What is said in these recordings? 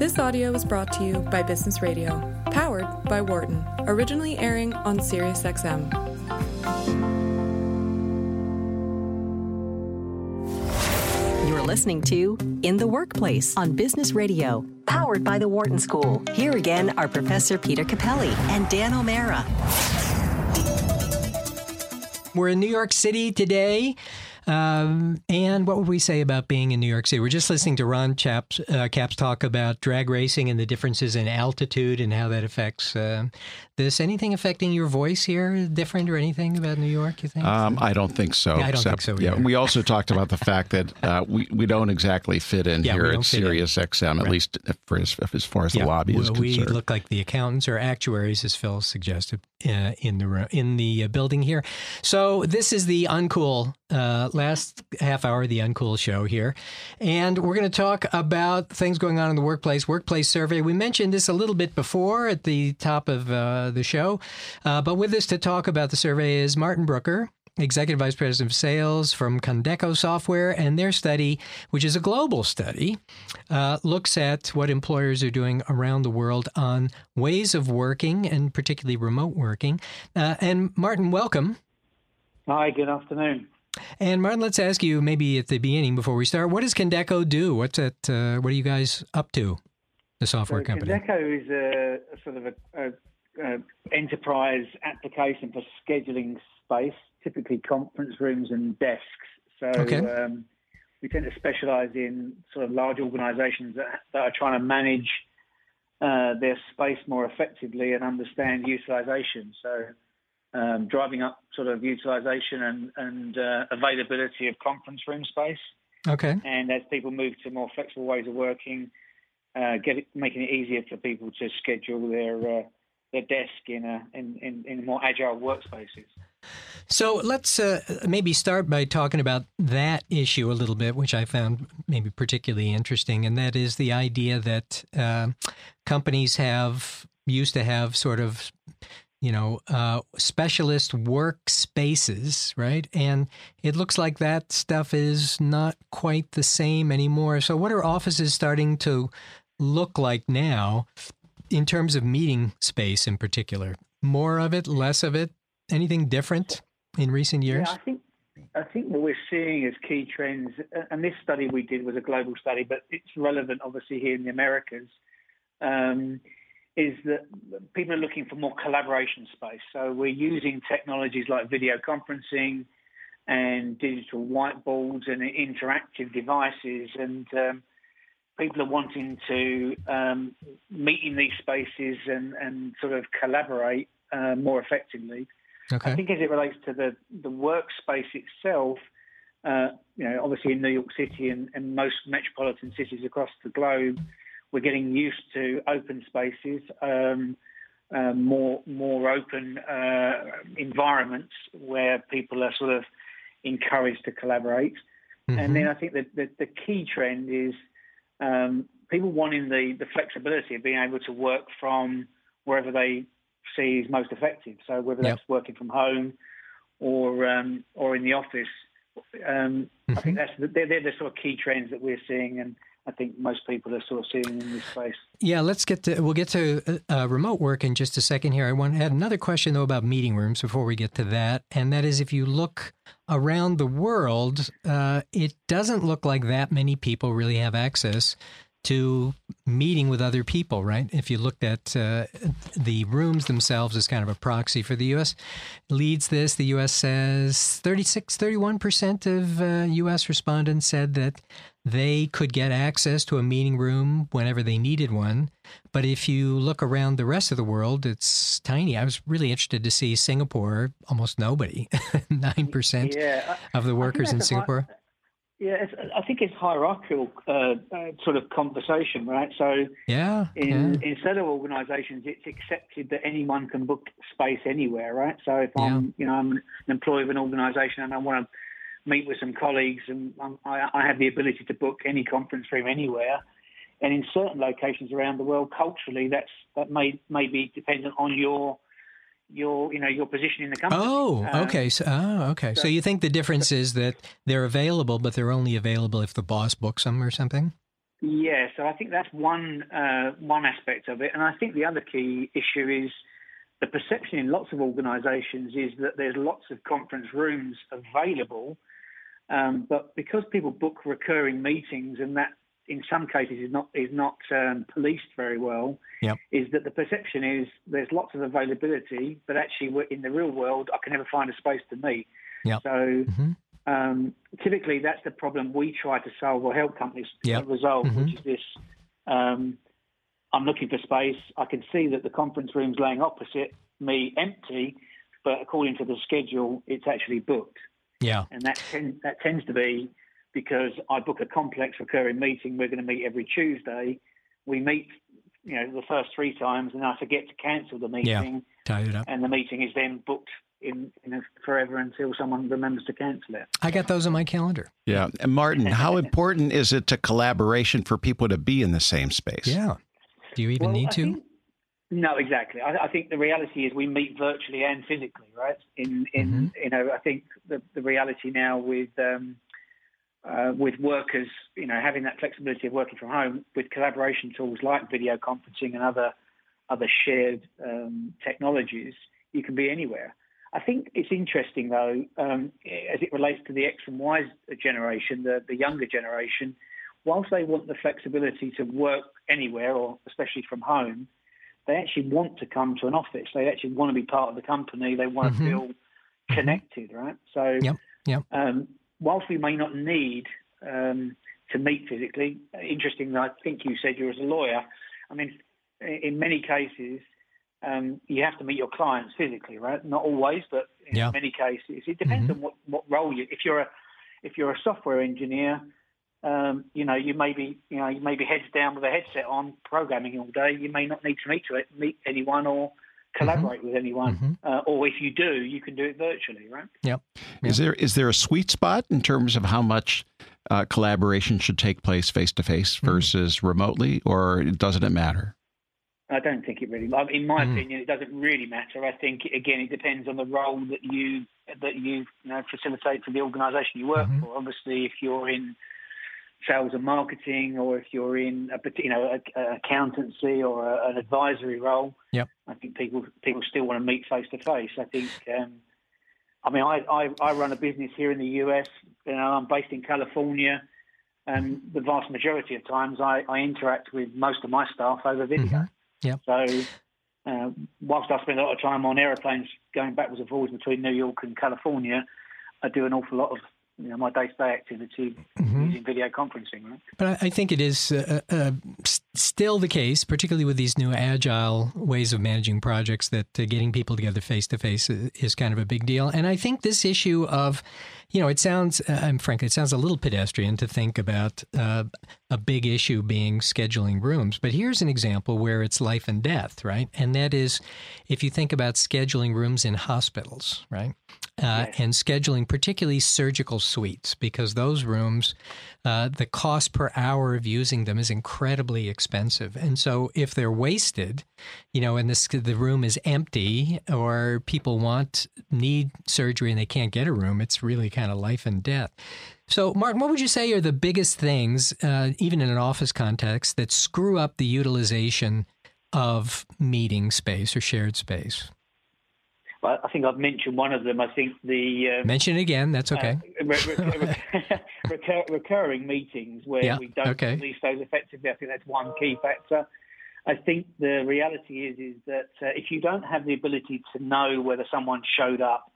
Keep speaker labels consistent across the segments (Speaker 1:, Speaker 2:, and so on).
Speaker 1: This audio was brought to you by Business Radio, powered by Wharton, originally airing on SiriusXM.
Speaker 2: You're listening to In the Workplace on Business Radio, powered by the Wharton School. Here again are Professor Peter Cappelli and Dan O'Meara.
Speaker 3: We're in New York City today. Um, and what would we say about being in New York City? We're just listening to Ron Chaps, uh, Capps talk about drag racing and the differences in altitude and how that affects uh, this. Anything affecting your voice here different or anything about New York, you think?
Speaker 4: Um, I don't think so.
Speaker 3: Yeah, I don't think so
Speaker 4: Yeah, we also talked about the fact that uh, we, we don't exactly fit in
Speaker 3: Yeah,
Speaker 4: here at
Speaker 3: don't in.
Speaker 4: Sirius XM, at
Speaker 3: Right.
Speaker 4: least for as, as far as the lobby is
Speaker 3: we, we look like the accountants or actuaries, as Phil suggested, uh, in the in the uh, building here. So this is the uncool uh, last half hour, of the uncool show here, and we're going to talk about things going on in the workplace. Workplace survey. We mentioned this a little bit before at the top of uh, the show, uh, but with us to talk about the survey is Martin Brooker. Executive Vice President of Sales from Condeco Software, and their study, which is a global study, uh, looks at what employers are doing around the world on ways of working and particularly remote working. Uh, and Martin, welcome.
Speaker 5: Hi, good afternoon.
Speaker 3: And Martin, let's ask you maybe at the beginning before we start, what does Condeco do? What's it? Uh, what are you guys up to? The software
Speaker 5: So
Speaker 3: company.
Speaker 5: Condeco is a, a sort of a, a, a enterprise application for scheduling space, typically conference rooms and desks. So
Speaker 3: Okay.
Speaker 5: um, we tend to specialise in sort of large organisations that, that are trying to manage uh, their space more effectively and understand utilisation. So um, driving up sort of utilisation and, and uh, availability of conference room space.
Speaker 3: Okay.
Speaker 5: and as people move to more flexible ways of working, uh, get it, making it easier for people to schedule their uh, their desk in a in, in, in more agile workspaces.
Speaker 3: So let's uh, maybe start by talking about that issue a little bit, which I found maybe particularly interesting, and that is the idea that uh, companies have used to have sort of you know, uh, specialist workspaces, right? And it looks like that stuff is not quite the same anymore. So, what are offices starting to look like now in terms of meeting space in particular? More of it, less of it? Anything different in recent years?
Speaker 5: Yeah, I think I think what we're seeing as key trends, and this study we did was a global study, but it's relevant obviously here in the Americas. Um, is that people are looking for more collaboration space. So we're using technologies like video conferencing and digital whiteboards and interactive devices, and um, people are wanting to um, meet in these spaces and, and sort of collaborate uh, more effectively.
Speaker 3: Okay.
Speaker 5: I think as it relates to the, the workspace itself, uh, you know, obviously in New York City and, and most metropolitan cities across the globe, we're getting used to open spaces, um, uh, more more open uh, environments where people are sort of encouraged to collaborate. And then I think that the, the key trend is um, people wanting the, the flexibility of being able to work from wherever they see is most effective. So whether
Speaker 3: Yep.
Speaker 5: that's working from home or um, or in the office, um, I think that's the, they're, they're the sort of key trends that we're seeing, and I think most people are sort of seeing in this space.
Speaker 3: Yeah, let's get to we'll get to uh, remote work in just a second here. I want to add another question though about meeting rooms before we get to that, and that is if you look around the world, uh, it doesn't look like that many people really have access to meeting with other people, right? If you looked at uh, the rooms themselves as kind of a proxy for the U.S. leads this, the U.S. says 36, 31% of uh, U.S. respondents said that they could get access to a meeting room whenever they needed one. But if you look around the rest of the world, it's tiny. I was really interested to see Singapore, almost nobody, 9%
Speaker 5: Yeah, I-
Speaker 3: of the workers in
Speaker 5: that's a hi-
Speaker 3: Singapore.
Speaker 5: Yeah, it's, I think it's hierarchical uh, uh, sort of conversation, right? So
Speaker 3: Yeah.
Speaker 5: in,
Speaker 3: yeah.
Speaker 5: in certain organisations, it's accepted that anyone can book space anywhere, right? So if I'm, you know, I'm an employee of an organisation and I want to meet with some colleagues, and I, I have the ability to book any conference room anywhere. And in certain locations around the world, culturally, that's that may may be dependent on your your you know your position in the company.
Speaker 3: Oh,
Speaker 5: Um,
Speaker 3: okay. So, oh, okay. So you think the difference is that they're available, but they're only available if the boss books them or something?
Speaker 5: Yeah, so I think that's one uh, one aspect of it, and I think the other key issue is the perception in lots of organisations is that there's lots of conference rooms available, um, but because people book recurring meetings and that in some cases is not is not um, policed very well,
Speaker 3: yep.
Speaker 5: is that the perception is there's lots of availability, but actually in the real world I can never find a space to meet.
Speaker 3: Yep.
Speaker 5: So
Speaker 3: mm-hmm.
Speaker 5: um, typically that's the problem we try to solve or help companies
Speaker 3: yep.
Speaker 5: resolve,
Speaker 3: mm-hmm.
Speaker 5: which is this. Um, I'm looking for space. I can see that the conference room's laying opposite me empty, but according to the schedule, it's actually booked.
Speaker 3: Yeah.
Speaker 5: And that, ten, that tends to be because I book a complex recurring meeting. We're going to meet every Tuesday. We meet, you know, the first three times, and I forget to cancel the meeting.
Speaker 3: Yeah, tie it up.
Speaker 5: And the meeting is then booked in, in forever until someone remembers to cancel it.
Speaker 3: I got those on my calendar.
Speaker 4: Yeah, and Martin, how important is it to collaboration for people to be in the same space?
Speaker 3: Yeah. Do you even
Speaker 5: well,
Speaker 3: need
Speaker 5: I
Speaker 3: to?
Speaker 5: Think, no, exactly. I, I, think the reality is we meet virtually and physically, right? In in
Speaker 3: mm-hmm.
Speaker 5: you know, I think the the reality now with um, uh, with workers, you know, having that flexibility of working from home with collaboration tools like video conferencing and other other shared um, technologies, you can be anywhere. I think it's interesting though, um, as it relates to the X and Y generation, the, the younger generation, whilst they want the flexibility to work anywhere or especially from home, they actually want to come to an office. They actually want to be part of the company. They want
Speaker 3: mm-hmm.
Speaker 5: to feel connected, right? So,
Speaker 3: yep, yep.
Speaker 5: Um, whilst we may not need um, to meet physically, interesting. I think you said you were a lawyer. I mean, in many cases, um, you have to meet your clients physically, right? Not always, but in
Speaker 3: yeah.
Speaker 5: many cases, it depends
Speaker 3: mm-hmm.
Speaker 5: on what, what role you. If you're a if you're a software engineer, um, you know, you may be, you know, you may be heads down with a headset on, programming all day. You may not need to meet to it, meet anyone or collaborate mm-hmm. with anyone. Mm-hmm. Uh, or if you do, you can do it virtually, right?
Speaker 3: Yep.
Speaker 4: yep. Is there is there a sweet spot in terms of how much uh, collaboration should take place face to face versus remotely, or doesn't it matter?
Speaker 5: I don't think it really. In my mm. opinion, it doesn't really matter. I think again, it depends on the role that you that you, you know, facilitate for the organisation you work
Speaker 3: mm-hmm.
Speaker 5: for. Obviously, if you're in sales and marketing, or if you're in a you know an accountancy or a, an advisory role,
Speaker 3: yep.
Speaker 5: I think people people still want to meet face to face. I think. Um, I mean, I, I, I run a business here in the US. You know, I'm based in California, and the vast majority of times I, I interact with most of my staff over video.
Speaker 3: Mm-hmm. Yeah.
Speaker 5: So, uh, whilst I spend a lot of time on aeroplanes going backwards and forwards between New York and California, I do an awful lot of you know, my day-to-day activity mm-hmm. using video conferencing. Right?
Speaker 3: But I think it is uh, uh, still the case, particularly with these new agile ways of managing projects, that uh, getting people together face-to-face is kind of a big deal. And I think this issue of, you know, it sounds, uh, I'm frankly, it sounds a little pedestrian to think about uh, a big issue being scheduling rooms. But here's an example where it's life and death, right? And that is if you think about scheduling rooms in hospitals, right? Uh, yes. And scheduling particularly surgical suites, because those rooms, uh, the cost per hour of using them is incredibly expensive. And so if they're wasted, you know, and this, the room is empty or people want, need surgery and they can't get a room, it's really kind of life and death. So, Martin, what would you say are the biggest things, uh, even in an office context, that screw up the utilization of meeting space or shared space?
Speaker 5: I think I've mentioned one of them. I think the
Speaker 3: um, mention it again. That's okay.
Speaker 5: Uh, re- re- recur- recurring meetings where
Speaker 3: yeah,
Speaker 5: we don't
Speaker 3: okay.
Speaker 5: release those effectively. I think that's one key factor. I think the reality is is that uh, if you don't have the ability to know whether someone showed up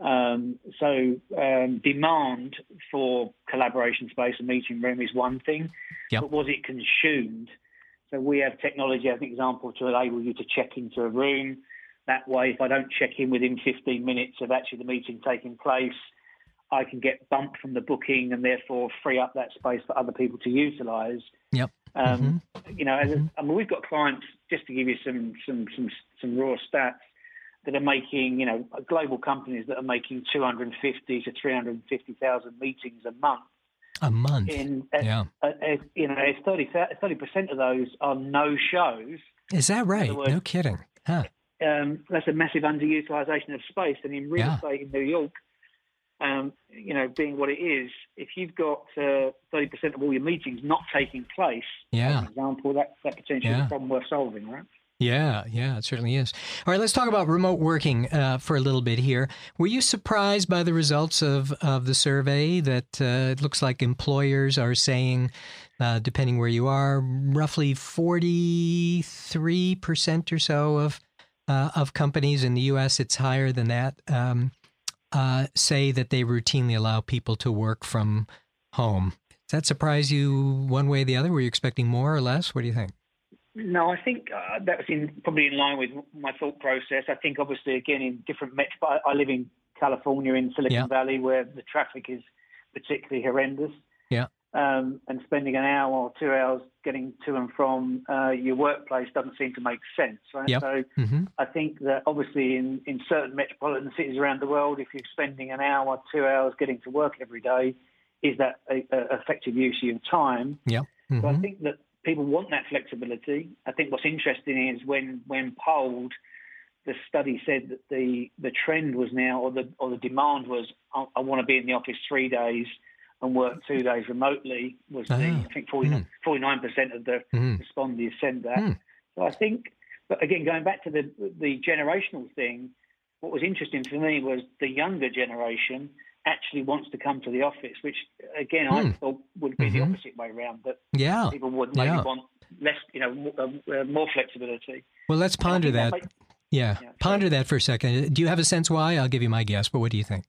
Speaker 5: um, so um, demand for collaboration space and meeting room is one thing,
Speaker 3: yep.
Speaker 5: but was it consumed? So we have technology as an example to enable you to check into a room. That way, if I don't check in within 15 minutes of actually the meeting taking place, I can get bumped from the booking and therefore free up that space for other people to utilise.
Speaker 3: Yep.
Speaker 5: Um, mm-hmm. You know, mm-hmm. I mean, we've got clients. Just to give you some some some some raw stats that are making, you know, global companies that are making 250 to 350,000 meetings a month.
Speaker 3: A month.
Speaker 5: In,
Speaker 3: yeah.
Speaker 5: Uh, uh, you know, 30 percent of those are no shows.
Speaker 3: Is that right? Words, no kidding. Huh.
Speaker 5: Um, that's a massive underutilization of space. And in real
Speaker 3: yeah.
Speaker 5: estate in New York, um, you know, being what it is, if you've got uh, thirty percent of all your meetings not taking place,
Speaker 3: yeah,
Speaker 5: for example, that that potentially yeah. a problem worth solving, right?
Speaker 3: Yeah, yeah, it certainly is. All right, let's talk about remote working uh, for a little bit here. Were you surprised by the results of, of the survey that uh, it looks like employers are saying, uh, depending where you are, roughly 43% or so of, uh, of companies in the U.S., it's higher than that, um, uh, say that they routinely allow people to work from home. Does that surprise you one way or the other? Were you expecting more or less? What do you think?
Speaker 5: No, I think uh, that was in, probably in line with my thought process. I think obviously again in different metro. I, I live in California in Silicon yeah. Valley where the traffic is particularly horrendous.
Speaker 3: Yeah.
Speaker 5: Um, and spending an hour or two hours getting to and from uh, your workplace doesn't seem to make sense, right?
Speaker 3: Yep.
Speaker 5: So
Speaker 3: mm-hmm.
Speaker 5: I think that obviously in, in certain metropolitan cities around the world, if you're spending an hour, two hours getting to work every day, is that a, a effective use of your time?
Speaker 3: Yeah. Mm-hmm.
Speaker 5: So I think that people want that flexibility. I think what's interesting is when when polled, the study said that the the trend was now, or the or the demand was, I, I want to be in the office three days and work two days remotely. Was the ah. I think 49 mm. percent of the mm. respondents said that. Mm. So I think, but again, going back to the the generational thing, what was interesting for me was the younger generation actually wants to come to the office, which again I hmm. thought would be mm-hmm. the opposite way around. That
Speaker 3: yeah,
Speaker 5: people would maybe yeah. want less, you know, more, uh, more flexibility.
Speaker 3: Well, let's ponder that. that might, yeah. yeah, ponder that for a second. Do you have a sense why? I'll give you my guess, but what do you think?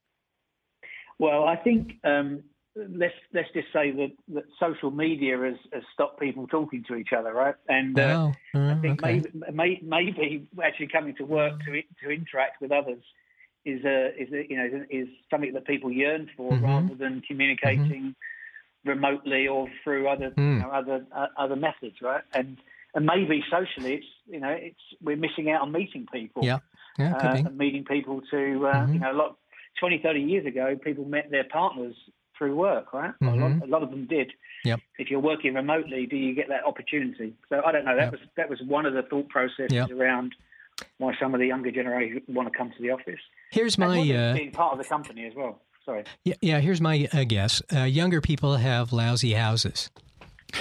Speaker 5: Well, I think um, let's let's just say that, that social media has, has, stopped people talking to each other, right? And uh, oh, uh, I think okay. maybe, maybe actually coming to work to to interact with others is a is a, you know is something that people yearn for mm-hmm. rather than communicating mm-hmm. remotely or through other mm. you know, other uh, other methods, right? And and maybe socially, it's you know it's we're missing out on meeting people.
Speaker 3: Yeah, yeah,
Speaker 5: uh, and meeting people to uh, mm-hmm. you know a lot 20, 30 years ago, people met their partners through work, right? A lot,
Speaker 3: mm-hmm.
Speaker 5: a, lot, of them did.
Speaker 3: Yep.
Speaker 5: If you're working remotely, do you get that opportunity? So I don't know. That yep. was that was one of the thought processes yep. around why some of the younger generation want to come to the office.
Speaker 3: Here's my uh,
Speaker 5: being part of the company as well. Sorry.
Speaker 3: Yeah, yeah. Here's my uh, guess: uh, younger people have lousy houses.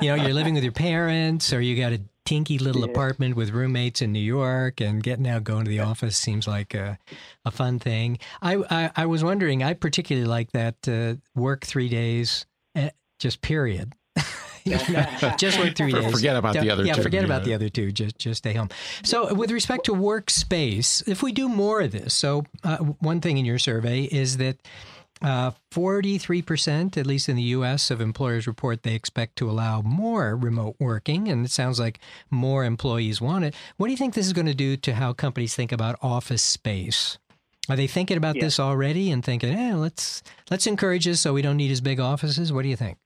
Speaker 3: you know, you're living with your parents, or you got a tinky little yeah. apartment with roommates in New York, and getting out, going to the office seems like a, a fun thing. I, I, I was wondering. I particularly like that uh, work three days, eh, just period. just work three days.
Speaker 4: Forget about the other
Speaker 3: yeah,
Speaker 4: two.
Speaker 3: forget about the other two. Just just stay home. So, with respect to workspace, if we do more of this, so uh, one thing in your survey is that. Uh, 43%, at least in the U.S., of employers report they expect to allow more remote working, and it sounds like more employees want it. What do you think this is going to do to how companies think about office space? Are they thinking about this already and thinking, "Eh, let's let's encourage this so we don't need as big offices"? What do you think?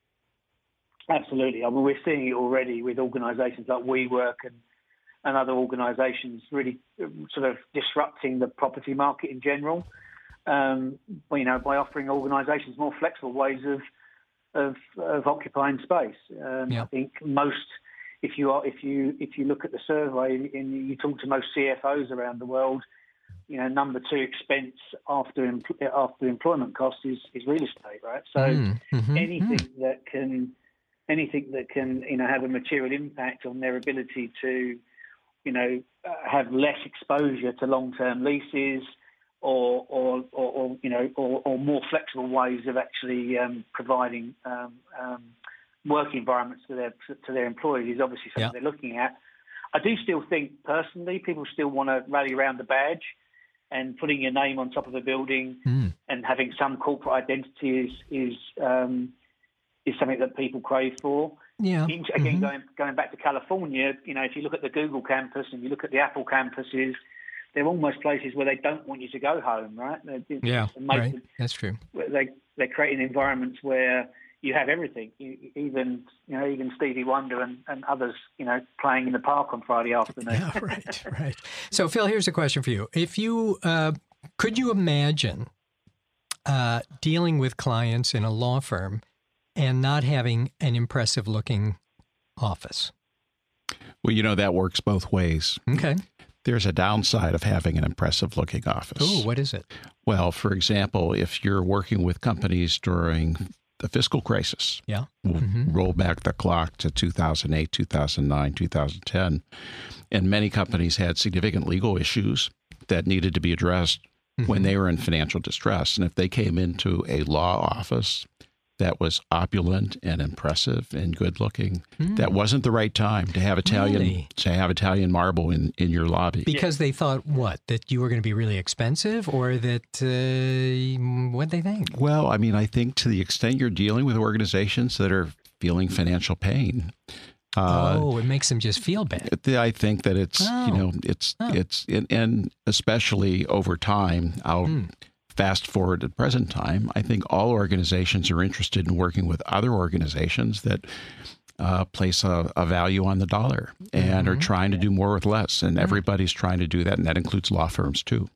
Speaker 5: Absolutely. I mean, we're seeing it already with organisations like WeWork and, and other organisations really um, sort of disrupting the property market in general. Um, you know, by offering organisations more flexible ways of of, of occupying space. Um, I think most, if you are, if you if you look at the survey and you talk to most CFOs around the world, you know, number two expense after after employment cost is, is real estate, right? So mm, mm-hmm, anything mm. that can anything that can you know have a material impact on their ability to you know uh, have less exposure to long-term leases or or, or, or you know or, or, more flexible ways of actually um, providing um, um, work environments to their to their employees is obviously something yeah. they're looking at. I do still think personally people still want to rally around the badge and putting your name on top of a building
Speaker 3: mm.
Speaker 5: and having some corporate identity is is um, is something that people crave for.
Speaker 3: Yeah.
Speaker 5: Again, mm-hmm. going going back to California, you know, if you look at the Google campus and you look at the Apple campuses, they're almost places where they don't want you to go home, right? They're,
Speaker 3: yeah, right. That's true.
Speaker 5: They they're creating environments where you have everything, you, even you know even Stevie Wonder and, and others, you know, playing in the park on Friday afternoon.
Speaker 3: yeah, right, right. So Phil, here's a question for you: If you uh, could you imagine uh, dealing with clients in a law firm and not having an impressive looking office?
Speaker 4: Well, you know, that works both ways.
Speaker 3: Okay.
Speaker 4: There's a downside of having an impressive looking office.
Speaker 3: Oh, what is it?
Speaker 4: Well, for example, if you're working with companies during the fiscal crisis,
Speaker 3: Yeah.
Speaker 4: we'll
Speaker 3: Mhm.
Speaker 4: roll back the clock to 2008, 2009, 2010, and many companies had significant legal issues that needed to be addressed when they were in financial distress. And if they came into a law office that was opulent and impressive and good looking, that wasn't the right time to have Italian
Speaker 3: Really?
Speaker 4: to have Italian marble in, in your lobby.
Speaker 3: Because they thought what that you were going to be really expensive, or that uh, what they think.
Speaker 4: Well, I mean, I think to the extent you're dealing with organizations that are feeling financial pain, uh,
Speaker 3: oh, it makes them just feel bad.
Speaker 4: I think that it's
Speaker 3: Oh.
Speaker 4: you know it's
Speaker 3: Oh.
Speaker 4: it's and, and especially over time. I'll
Speaker 3: Hmm.
Speaker 4: Fast forward to present time. I think all organizations are interested in working with other organizations that. Uh, place a, a value on the dollar and
Speaker 3: Mm-hmm.
Speaker 4: are trying to do more with less, and everybody's trying to do that, and that includes law firms too.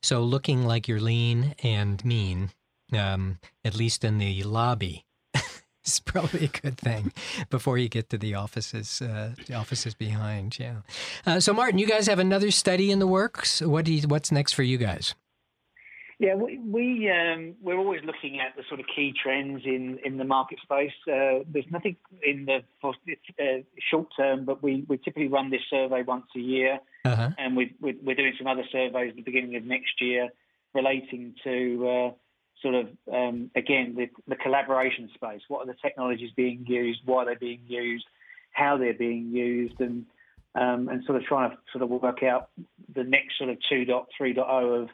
Speaker 3: So looking like you're lean and mean, um, at least in the lobby, is probably a good thing before you get to the offices. Uh, the offices behind, yeah. Uh, so Martin, you guys have another study in the works. What do you, what's next for you guys?
Speaker 5: Yeah, we, we um, we're always looking at the sort of key trends in, in the market space. Uh, there's nothing in the uh, short term, but we, we typically run this survey once a year,
Speaker 3: Uh huh.
Speaker 5: and we, we, we're doing some other surveys at the beginning of next year relating to uh, sort of um, again the, the collaboration space. What are the technologies being used? Why are they being used? How they're being used? And um, and sort of trying to sort of work out the next sort of 2.3.0 of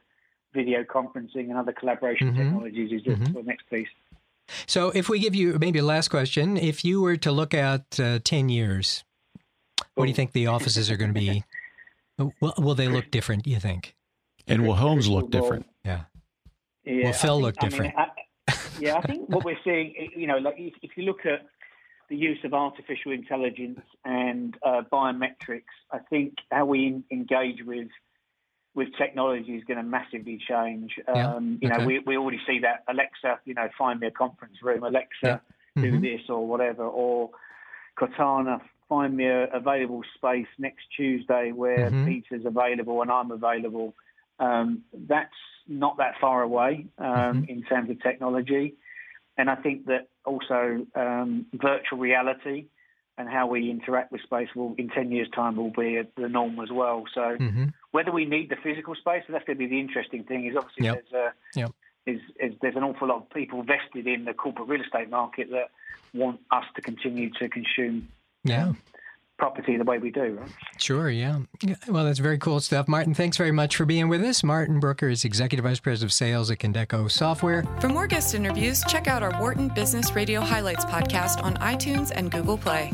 Speaker 5: video conferencing and other collaboration
Speaker 3: Mhm.
Speaker 5: technologies is just
Speaker 3: Mhm.
Speaker 5: the next piece.
Speaker 3: So if we give you maybe a last question, if you were to look at uh, ten years, what do you think the offices are going to be? Will, will they look different? You think?
Speaker 4: And will homes look different?
Speaker 3: Yeah.
Speaker 5: Yeah,
Speaker 3: Will Phil
Speaker 5: think-
Speaker 3: look
Speaker 5: I mean,
Speaker 3: different?
Speaker 5: I- yeah, I think what we're seeing, you know, like if, if you look at the use of artificial intelligence and uh, biometrics, I think how we in, engage with with technology is going to massively change.
Speaker 3: Yeah,
Speaker 5: Um, you know, we, we already see that Alexa, you know, find me a conference room, Alexa,
Speaker 3: Yeah.
Speaker 5: do
Speaker 3: Mhm.
Speaker 5: this or whatever, or Cortana, find me a available space next Tuesday where
Speaker 3: Mhm.
Speaker 5: Peter's available and I'm available. Um, that's not that far away um,
Speaker 3: Mhm.
Speaker 5: in terms of technology. And I think that also um, virtual reality and how we interact with space will, in 10 years' time, will be the norm as well. So
Speaker 3: hmm
Speaker 5: whether we need the physical space, that's going to be the interesting thing. Is obviously
Speaker 3: Yep.
Speaker 5: there's uh, a
Speaker 3: Yep.
Speaker 5: is, is there's an awful lot of people vested in the corporate real estate market that want us to continue to consume uh,
Speaker 3: Yeah.
Speaker 5: property the way we do. Right?
Speaker 3: Sure, yeah. Yeah, Well, that's very cool stuff. Martin, thanks very much for being with us. Martin Brooker is Executive Vice President of Sales at Condeco Software.
Speaker 1: For more guest interviews, check out our Wharton Business Radio Highlights podcast on iTunes and Google Play.